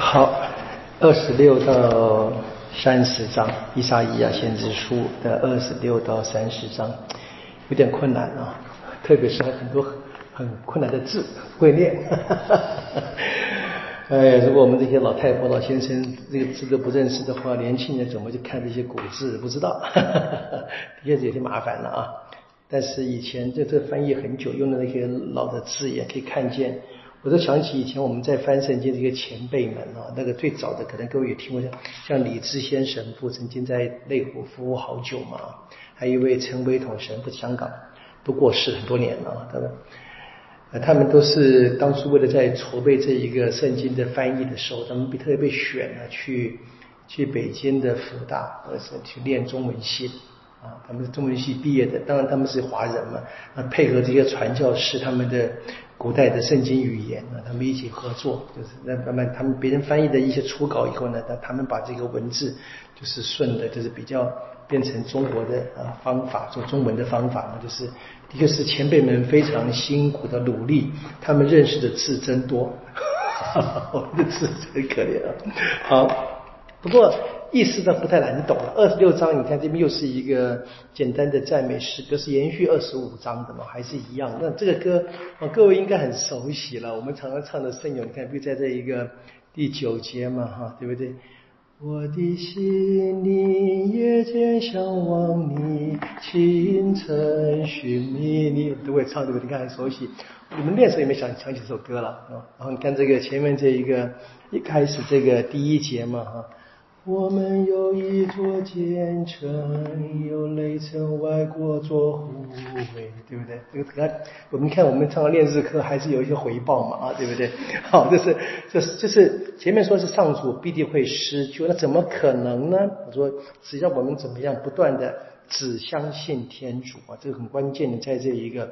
好，二十六到三十章，伊莎伊亚先知书的二十六到三十章，有点困难啊，特别是很多很困难的字会念。哎，如果我们这些老太婆、老先生这个字都不认识的话，年轻人怎么去看这些古字？不知道，哈哈哈的确是有些麻烦了啊。但是以前这这翻译很久，用的那些老的字也可以看见。我都想起以前我们在翻圣经的一些前辈们啊，那个最早的可能各位也听过，像像李志先神父曾经在内湖服务好久嘛，还有一位陈伟统神父，香港都过世很多年了，他们呃他们都是当初为了在筹备这一个圣经的翻译的时候，他们被特别被选了去去北京的福大，或者是去练中文系。啊，他们是中文系毕业的，当然他们是华人嘛。那配合这些传教士，他们的古代的圣经语言啊，他们一起合作，就是那慢慢他们别人翻译的一些初稿以后呢，他他们把这个文字就是顺的，就是比较变成中国的啊方法，做中文的方法嘛，就是一个是前辈们非常辛苦的努力，他们认识的字真多，哈哈哈我们的字真可怜啊。好，不过。意思呢不太难懂了。二十六章，你看这边又是一个简单的赞美诗歌，是延续二十五章的嘛，还是一样？那这个歌，各位应该很熟悉了。我们常常唱的圣咏，你看，比如在这一个第九节嘛，哈，对不对？我的心里夜间向往你，清晨寻觅你，都会唱，对不对？你看很熟悉。你们练时候有没有想想起这首歌了？啊，然后你看这个前面这一个一开始这个第一节嘛，哈。我们有一座坚城，有内城外国做护卫，对不对？这个看，我们看我们唱练字课还是有一些回报嘛，啊，对不对？好，这是这是就是前面说是上主必定会施救，那怎么可能呢？我说只要我们怎么样不断的只相信天主啊，这个很关键的，在这一个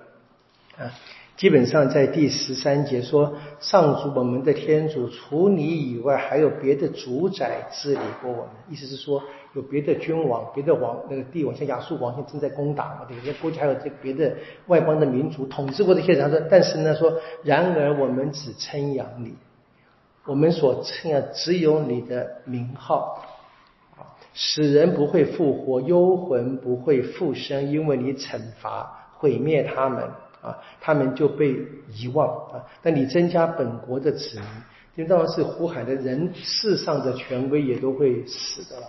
啊。基本上在第十三节说，上主我们的天主，除你以外，还有别的主宰治理过我们。意思是说，有别的君王、别的王那个帝王，像亚述王现在正在攻打嘛，对不对？估计还有这别的外邦的民族统治过这些人。但是呢，说然而我们只称扬你，我们所称啊，只有你的名号啊，使人不会复活，幽魂不会复生，因为你惩罚毁灭他们。啊，他们就被遗忘啊！但你增加本国的子民，就当然是胡海的人，世上的权威也都会死的了。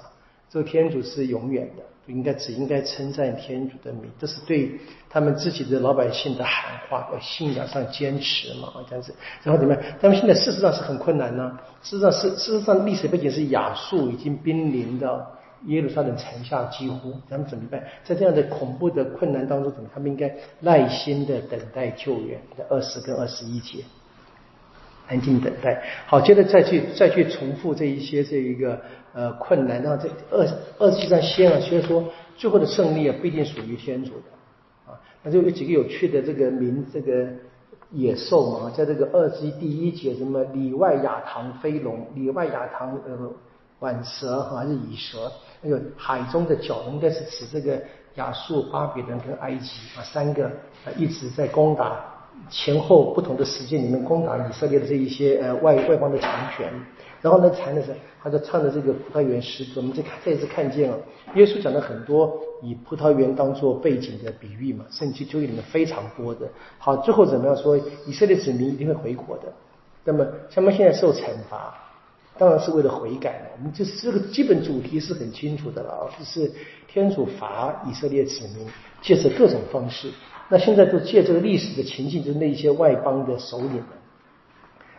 这个天主是永远的，应该只应该称赞天主的名，这是对他们自己的老百姓的喊话，要信仰上坚持嘛，这样子。然后怎么样？他们现在事实上是很困难呢。事实上是，事实上历史背景是亚述已经濒临的。耶路撒冷城下几乎，他们怎么办？在这样的恐怖的困难当中，怎么？他们应该耐心的等待救援。在二十跟二十一节，安静等待。好，接着再去再去重复这一些这一个呃困难。然后这二二十一章先啊，先说最后的胜利啊，不一定属于天主的啊。那就有几个有趣的这个名，这个野兽嘛，在这个二十一第一节，什么里外亚堂飞龙，里外亚堂呃。晚蛇还是蚁蛇？那个海中的角应该是指这个亚述、巴比伦跟埃及啊，三个啊一直在攻打，前后不同的时间里面攻打以色列的这一些呃外外邦的强权。然后呢，谈的是他在唱的这个葡萄园诗歌，我们再看再次看见了耶稣讲了很多以葡萄园当做背景的比喻嘛，圣经就里面非常多的。好，最后怎么样说？以色列子民一定会回国的。那么他们现在受惩罚。当然是为了悔改我们这四个基本主题是很清楚的了啊，就是天主罚以色列子民，借着各种方式。那现在就借这个历史的情境，就是那些外邦的首领们。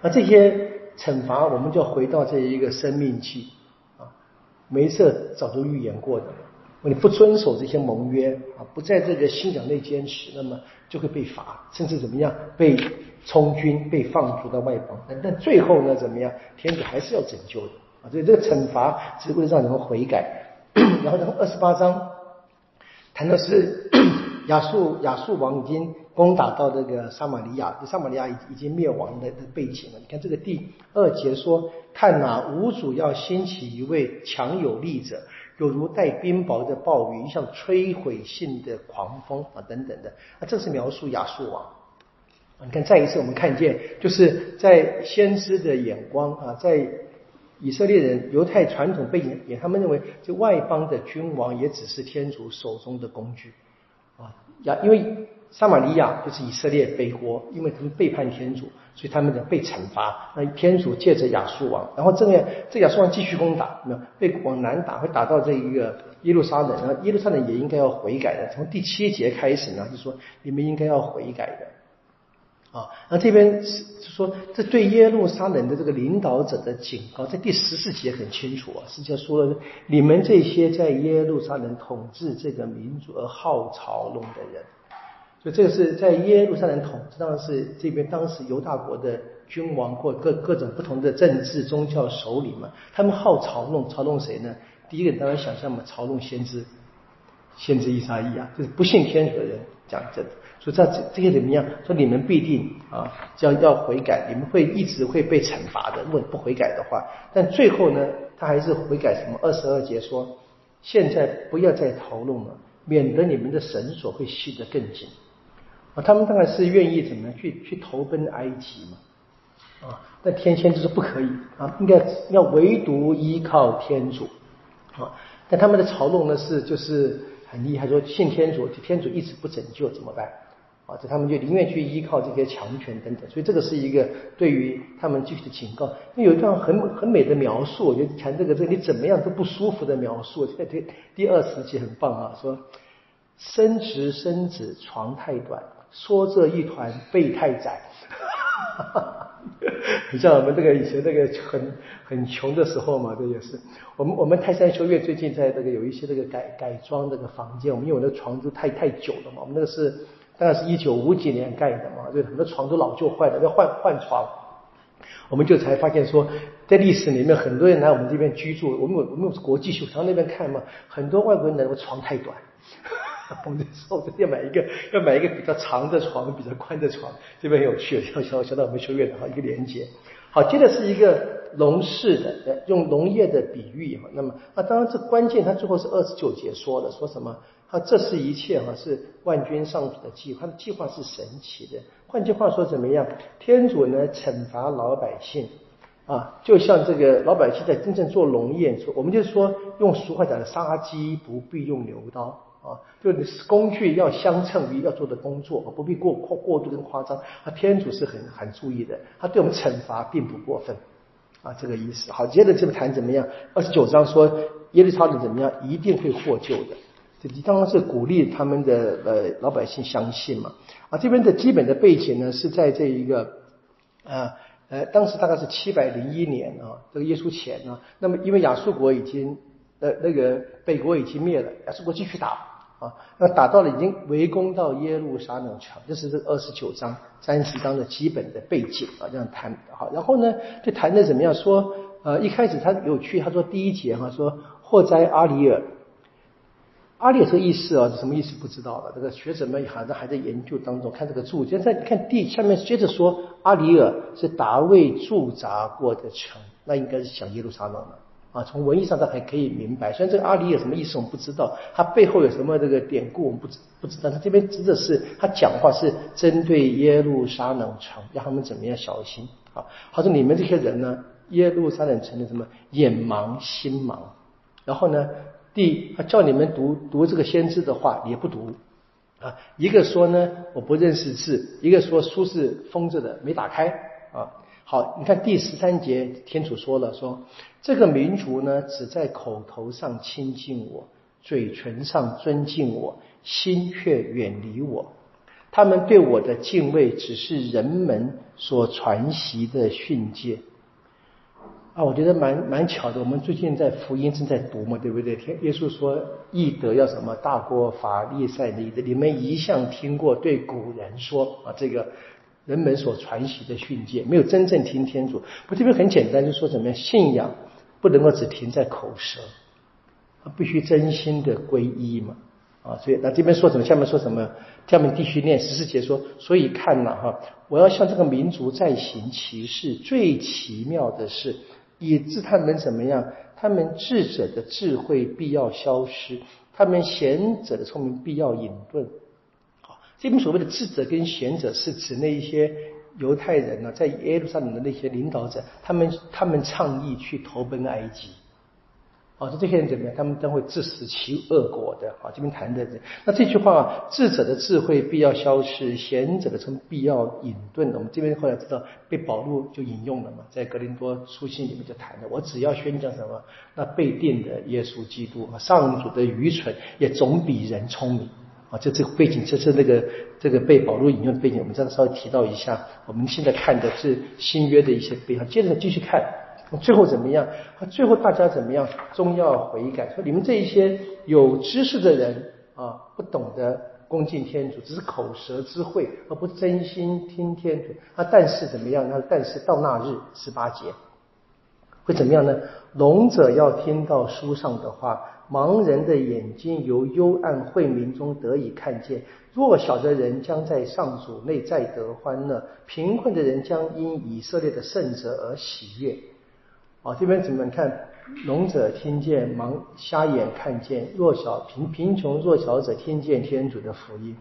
那这些惩罚，我们就回到这一个生命期啊，梅瑟早就预言过的。你不遵守这些盟约啊，不在这个信仰内坚持，那么就会被罚，甚至怎么样被。充军被放逐到外邦，但但最后呢，怎么样？天主还是要拯救的啊！所以这个惩罚只会让你们悔改。然后，然后二十八章谈的是 亚述亚述王已经攻打到这个撒玛利亚，撒玛利亚已已经灭亡的的背景了。你看这个第二节说：“看哪，五主要兴起一位强有力者，有如带冰雹的暴雨，像摧毁性的狂风啊，等等的。”啊，这是描述亚述王。你看，再一次我们看见，就是在先知的眼光啊，在以色列人犹太传统背景，也他们认为这外邦的君王也只是天主手中的工具啊，亚因为撒玛利亚就是以色列背锅，因为他们背叛天主，所以他们的被惩罚。那天主借着亚述王，然后这个这亚述王继续攻打，那被往南打，会打到这一个耶路撒冷，然后耶路撒冷也应该要悔改的。从第七节开始呢，就说你们应该要悔改的。啊，那这边是说，这对耶路撒冷的这个领导者的警告，在第十四节很清楚啊，实际上说了，你们这些在耶路撒冷统治这个民族而好嘲弄的人，所以这个是在耶路撒冷统治，当然是这边当时犹大国的君王或各各种不同的政治宗教首领嘛，他们好嘲弄，嘲弄谁呢？第一个当然想象嘛，嘲弄先知，先知伊撒意啊，就是不信天主的人讲这。说这这这些怎么样？说你们必定啊，要要悔改，你们会一直会被惩罚的。如果不悔改的话，但最后呢，他还是悔改什么？二十二节说，现在不要再逃弄了，免得你们的绳索会系得更紧。啊，他们当然是愿意怎么样去去投奔埃及嘛。啊，但天仙就说不可以啊，应该要唯独依靠天主。啊，但他们的嘲弄呢是就是很厉害，说信天主，天主一直不拯救怎么办？啊，这他们就宁愿去依靠这些强权等等，所以这个是一个对于他们继续的警告。那有一段很很美的描述，我觉得谈这个这你怎么样都不舒服的描述，这这第二十节很棒啊，说伸直身子床太短，缩这一团背太窄。你像我们这个以前这个很很穷的时候嘛，这也是我们我们泰山修院最近在这个有一些这个改改装这个房间，我们因为那个床子太太久了嘛，我们那个是。大概是一九五几年盖的嘛，就很多床都老旧坏了，要换换床。我们就才发现说，在历史里面，很多人来我们这边居住，我们我们国际学常那边看嘛，很多外国人来，我床太短，我们就说要买一个要买一个比较长的床，比较宽的床。这边很有趣，小小小到我们修院的哈一个连接。好，接着是一个农事的，用农业的比喻哈。那么啊，当然这关键，他最后是二十九节说的，说什么？他这是一切哈，是万军上主的计划，他的计划是神奇的。换句话说，怎么样？天主呢惩罚老百姓啊，就像这个老百姓在真正做农业，说我们就是说用俗话讲的“杀鸡不必用牛刀”啊，就工具要相称于要做的工作，不必过过过度跟夸张。啊，天主是很很注意的，他对我们惩罚并不过分啊，这个意思。好，接着这个谈怎么样？二十九章说耶路撒冷怎么样，一定会获救的。这当然是鼓励他们的呃老百姓相信嘛。啊这边的基本的背景呢是在这一个啊呃当时大概是七百零一年啊这个耶稣前啊。那么因为亚述国已经呃那个北国已经灭了亚述国继续打啊那打到了已经围攻到耶路撒冷城这是这二十九章三十章的基本的背景啊这样谈。好然后呢就谈的怎么样？说呃一开始他有趣他说第一节哈说祸灾阿里尔。阿里这个意思啊，是什么意思不知道了。这个学者们好像还在研究当中。看这个注，现在看第下面接着说，阿里尔是达卫驻扎过的城，那应该是讲耶路撒冷了啊。从文艺上，他还可以明白。虽然这个阿里尔什么意思我们不知道，他背后有什么这个典故我们不知不知道。他这边指的是他讲话是针对耶路撒冷城，让他们怎么样小心啊？他说你们这些人呢，耶路撒冷城的什么眼盲心盲，然后呢？第，他叫你们读读这个先知的话，也不读啊。一个说呢，我不认识字；一个说书是封着的，没打开啊。好，你看第十三节，天主说了，说这个民族呢，只在口头上亲近我，嘴唇上尊敬我，心却远离我。他们对我的敬畏，只是人们所传习的训诫。啊，我觉得蛮蛮巧的。我们最近在福音正在读嘛，对不对？天耶稣说，义德要什么？大过法利赛的。你们一向听过对古人说啊，这个人们所传习的训诫，没有真正听天主。不，这边很简单，就说怎么样？信仰不能够只停在口舌，必须真心的皈依嘛。啊，所以那这边说什么？下面说什么？下面继续念十四节说，所以看了哈，我要向这个民族再行其事。最奇妙的是。以致他们怎么样？他们智者的智慧必要消失，他们贤者的聪明必要隐遁。好，这边所谓的智者跟贤者是指那一些犹太人呢，在耶路撒冷的那些领导者，他们他们倡议去投奔埃及。啊，说这些人怎么样？他们将会自食其恶果的。啊，这边谈的这，那这句话，智者的智慧必要消失，贤者的聪必要隐遁。我们这边后来知道，被保禄就引用了嘛，在格林多书信里面就谈了，我只要宣讲什么，那被定的耶稣基督，上主的愚蠢也总比人聪明。啊，就这个背景，这是那个这个被保罗引用的背景，我们再稍微提到一下。我们现在看的是新约的一些背景，接着继续看，最后怎么样？最后大家怎么样？终要悔改。说你们这一些有知识的人啊，不懂得恭敬天主，只是口舌之会，而不真心听天主。啊，但是怎么样？那但是到那日十八节会怎么样呢？聋者要听到书上的话。盲人的眼睛由幽暗晦明中得以看见，弱小的人将在上主内再得欢乐，贫困的人将因以色列的圣者而喜悦。啊，这边怎么看？聋者听见，盲瞎眼看见，弱小贫贫穷弱小者听见天主的福音。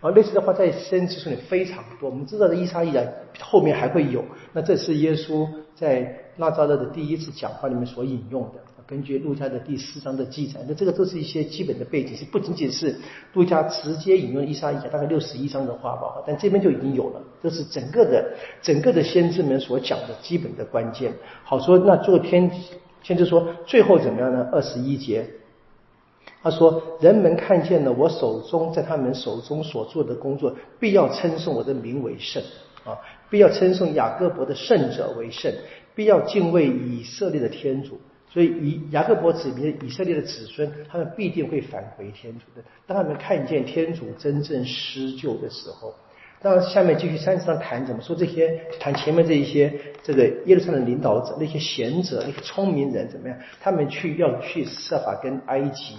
啊，类似的话在先知书里非常多。我们知道的伊莎伊亚后面还会有。那这是耶稣在拉扎勒的第一次讲话里面所引用的。根据路加的第四章的记载，那这个都是一些基本的背景，是不仅仅是路加直接引用伊莎伊亚大概六十一章的话吧，但这边就已经有了，这是整个的整个的先知们所讲的基本的关键。好说，那做天先知说最后怎么样呢？二十一节，他说：“人们看见了我手中在他们手中所做的工作，必要称颂我的名为圣啊，必要称颂雅各伯的圣者为圣，必要敬畏以色列的天主。”所以，以雅各伯子民以色列的子孙，他们必定会返回天主的。当他们看见天主真正施救的时候，当然，下面继续三十章谈怎么说这些，谈前面这一些这个耶路撒冷领导者、那些贤者、那些聪明人怎么样？他们去要去设法跟埃及。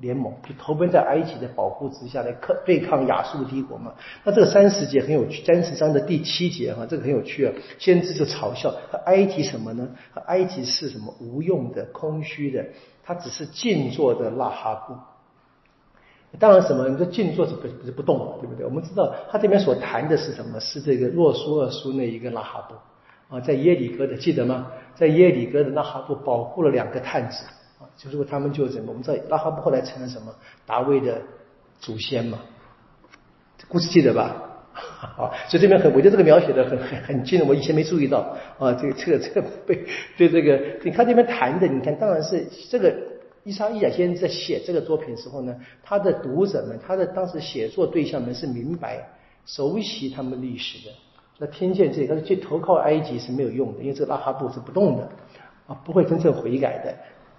联盟就投奔在埃及的保护之下来抗对抗亚述帝国嘛？那这个三十节很有趣，三十章的第七节哈，这个很有趣啊。先知就嘲笑埃及什么呢？埃及是什么无用的、空虚的，它只是静坐的拉哈布。当然什么？你说静坐是不是不动了，对不对？我们知道他这边所谈的是什么？是这个若苏尔书那一个拉哈布啊，在耶里哥的记得吗？在耶里哥的拉哈布保护了两个探子。就是他们就怎么？我们知道拉哈布后来成了什么？达威的祖先嘛？故事记得吧？啊，所以这边很，我觉得这个描写的很很很近，我以前没注意到啊。这个这个这个被对这个，你看这边谈的，你看当然是这个伊莎伊亚先生在写这个作品的时候呢，他的读者们，他的当时写作对象们是明白、熟悉他们历史的。那听见这个，他说去投靠埃及是没有用的，因为这个拉哈布是不动的啊，不会真正悔改的。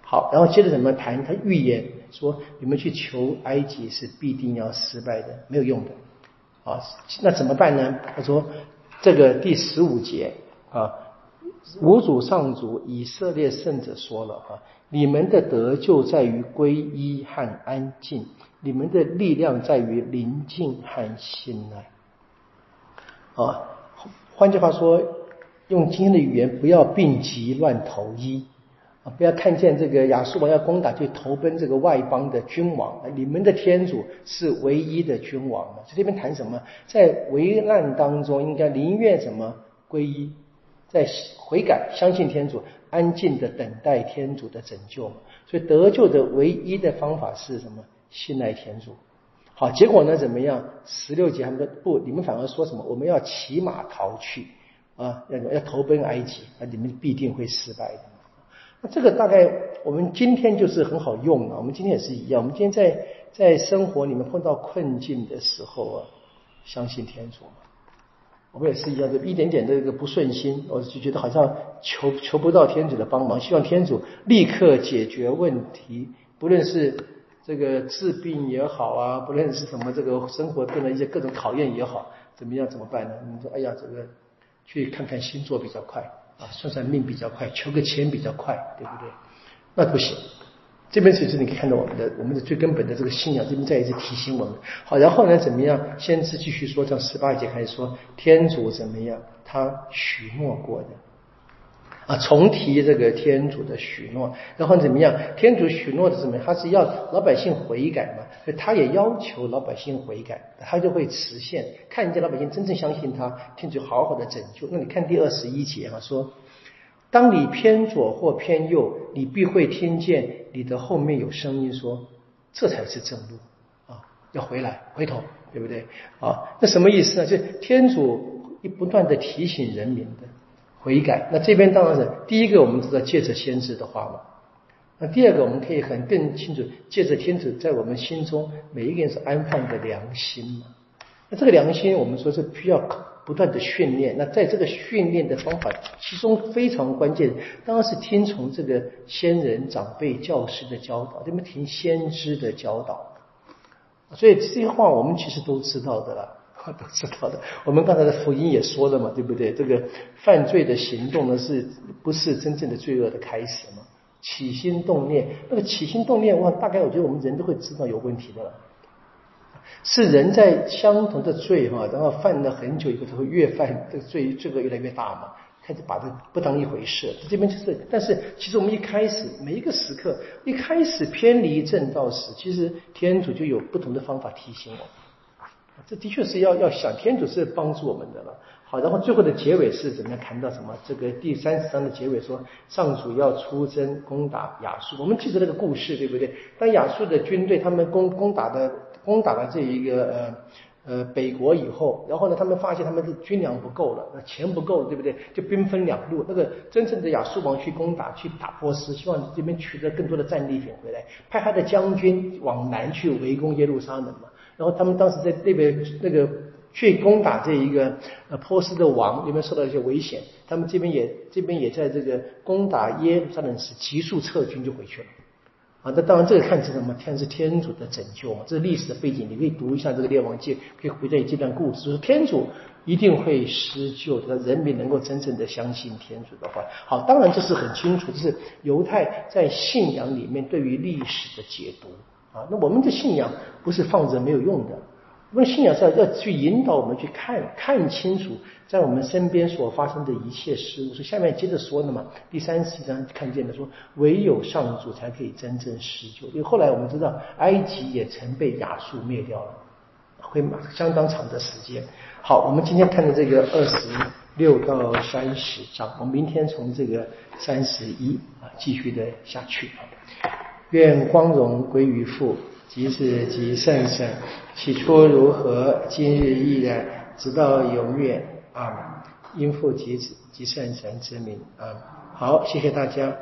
好，然后接着怎么谈？他预言说，你们去求埃及是必定要失败的，没有用的。啊，那怎么办呢？他说，这个第十五节啊，五主上主以色列圣者说了啊，你们的得救在于皈依和安静，你们的力量在于宁静和信赖。啊，换句话说，用今天的语言，不要病急乱投医。啊！不要看见这个亚述王要攻打，就投奔这个外邦的君王。你们的天主是唯一的君王嘛？这边谈什么？在危难当中，应该宁愿什么皈依，在悔改，相信天主，安静的等待天主的拯救？所以得救的唯一的方法是什么？信赖天主。好，结果呢？怎么样？十六节他们说不，你们反而说什么？我们要骑马逃去啊！要要投奔埃及，那你们必定会失败的。那这个大概我们今天就是很好用啊，我们今天也是一样。我们今天在在生活里面碰到困境的时候啊，相信天主。我们也是一样，就一点点的这个不顺心，我就觉得好像求求不到天主的帮忙，希望天主立刻解决问题。不论是这个治病也好啊，不论是什么这个生活中的一些各种考验也好，怎么样怎么办呢？你说哎呀，这个去看看星座比较快。啊，算算命比较快，求个钱比较快，对不对？那不行。这边其实你可以看到我们的我们的最根本的这个信仰，这边再一次提醒我们。好，然后呢，怎么样？先是继续说，从十八节开始说，天主怎么样？他许诺过的。啊，重提这个天主的许诺，然后怎么样？天主许诺的什么？他是要老百姓悔改嘛，他也要求老百姓悔改，他就会实现。看见老百姓真正相信他，天主好好的拯救。那你看第二十一节啊，说，当你偏左或偏右，你必会听见你的后面有声音说，这才是正路啊，要回来，回头，对不对？啊，那什么意思呢？就天主一不断的提醒人民的。悔改，那这边当然是第一个，我们知道借着先知的话嘛。那第二个，我们可以很更清楚，借着天主在我们心中每一个人是安放的良心嘛。那这个良心，我们说是需要不断的训练。那在这个训练的方法，其中非常关键，当然是听从这个先人、长辈、教师的教导，对不听先知的教导。所以这些话，我们其实都知道的了。都知道的，我们刚才的福音也说了嘛，对不对？这个犯罪的行动呢，是不是真正的罪恶的开始嘛？起心动念，那个起心动念，我大概我觉得我们人都会知道有问题的了。是人在相同的罪哈，然后犯了很久以后，他会越犯这个罪罪恶越来越大嘛，开始把这不当一回事。这边就是，但是其实我们一开始每一个时刻，一开始偏离正道时，其实天主就有不同的方法提醒我。这的确是要要想天主是帮助我们的了。好，然后最后的结尾是怎么样谈到什么？这个第三十章的结尾说，上主要出征攻打亚述。我们记得那个故事，对不对？当亚述的军队他们攻攻打的攻打了这一个呃呃北国以后，然后呢，他们发现他们的军粮不够了，那钱不够了，对不对？就兵分两路，那个真正的亚述王去攻打去打波斯，希望这边取得更多的战利品回来，派他的将军往南去围攻耶路撒冷嘛。然后他们当时在那边那个去攻打这一个呃波斯的王，有没有受到一些危险？他们这边也这边也在这个攻打耶路撒冷时急速撤军就回去了。啊，那当然这个看是什么？天是天主的拯救嘛，这是历史的背景。你可以读一下这个列王记，可以回忆这段故事，就是天主一定会施救，的，人民能够真正的相信天主的话。好，当然这是很清楚，这是犹太在信仰里面对于历史的解读。啊，那我们的信仰不是放着没有用的，我们信仰是要要去引导我们去看看清楚，在我们身边所发生的一切事物。所下面接着说的嘛，第三十章看见的说，唯有上主才可以真正施救。因为后来我们知道，埃及也曾被亚述灭掉了，会相当长的时间。好，我们今天看的这个二十六到三十章，我们明天从这个三十一啊继续的下去啊。愿光荣归于父，即是及圣神，起初如何，今日依然，直到永远啊！因父及子及圣神之名啊！好，谢谢大家。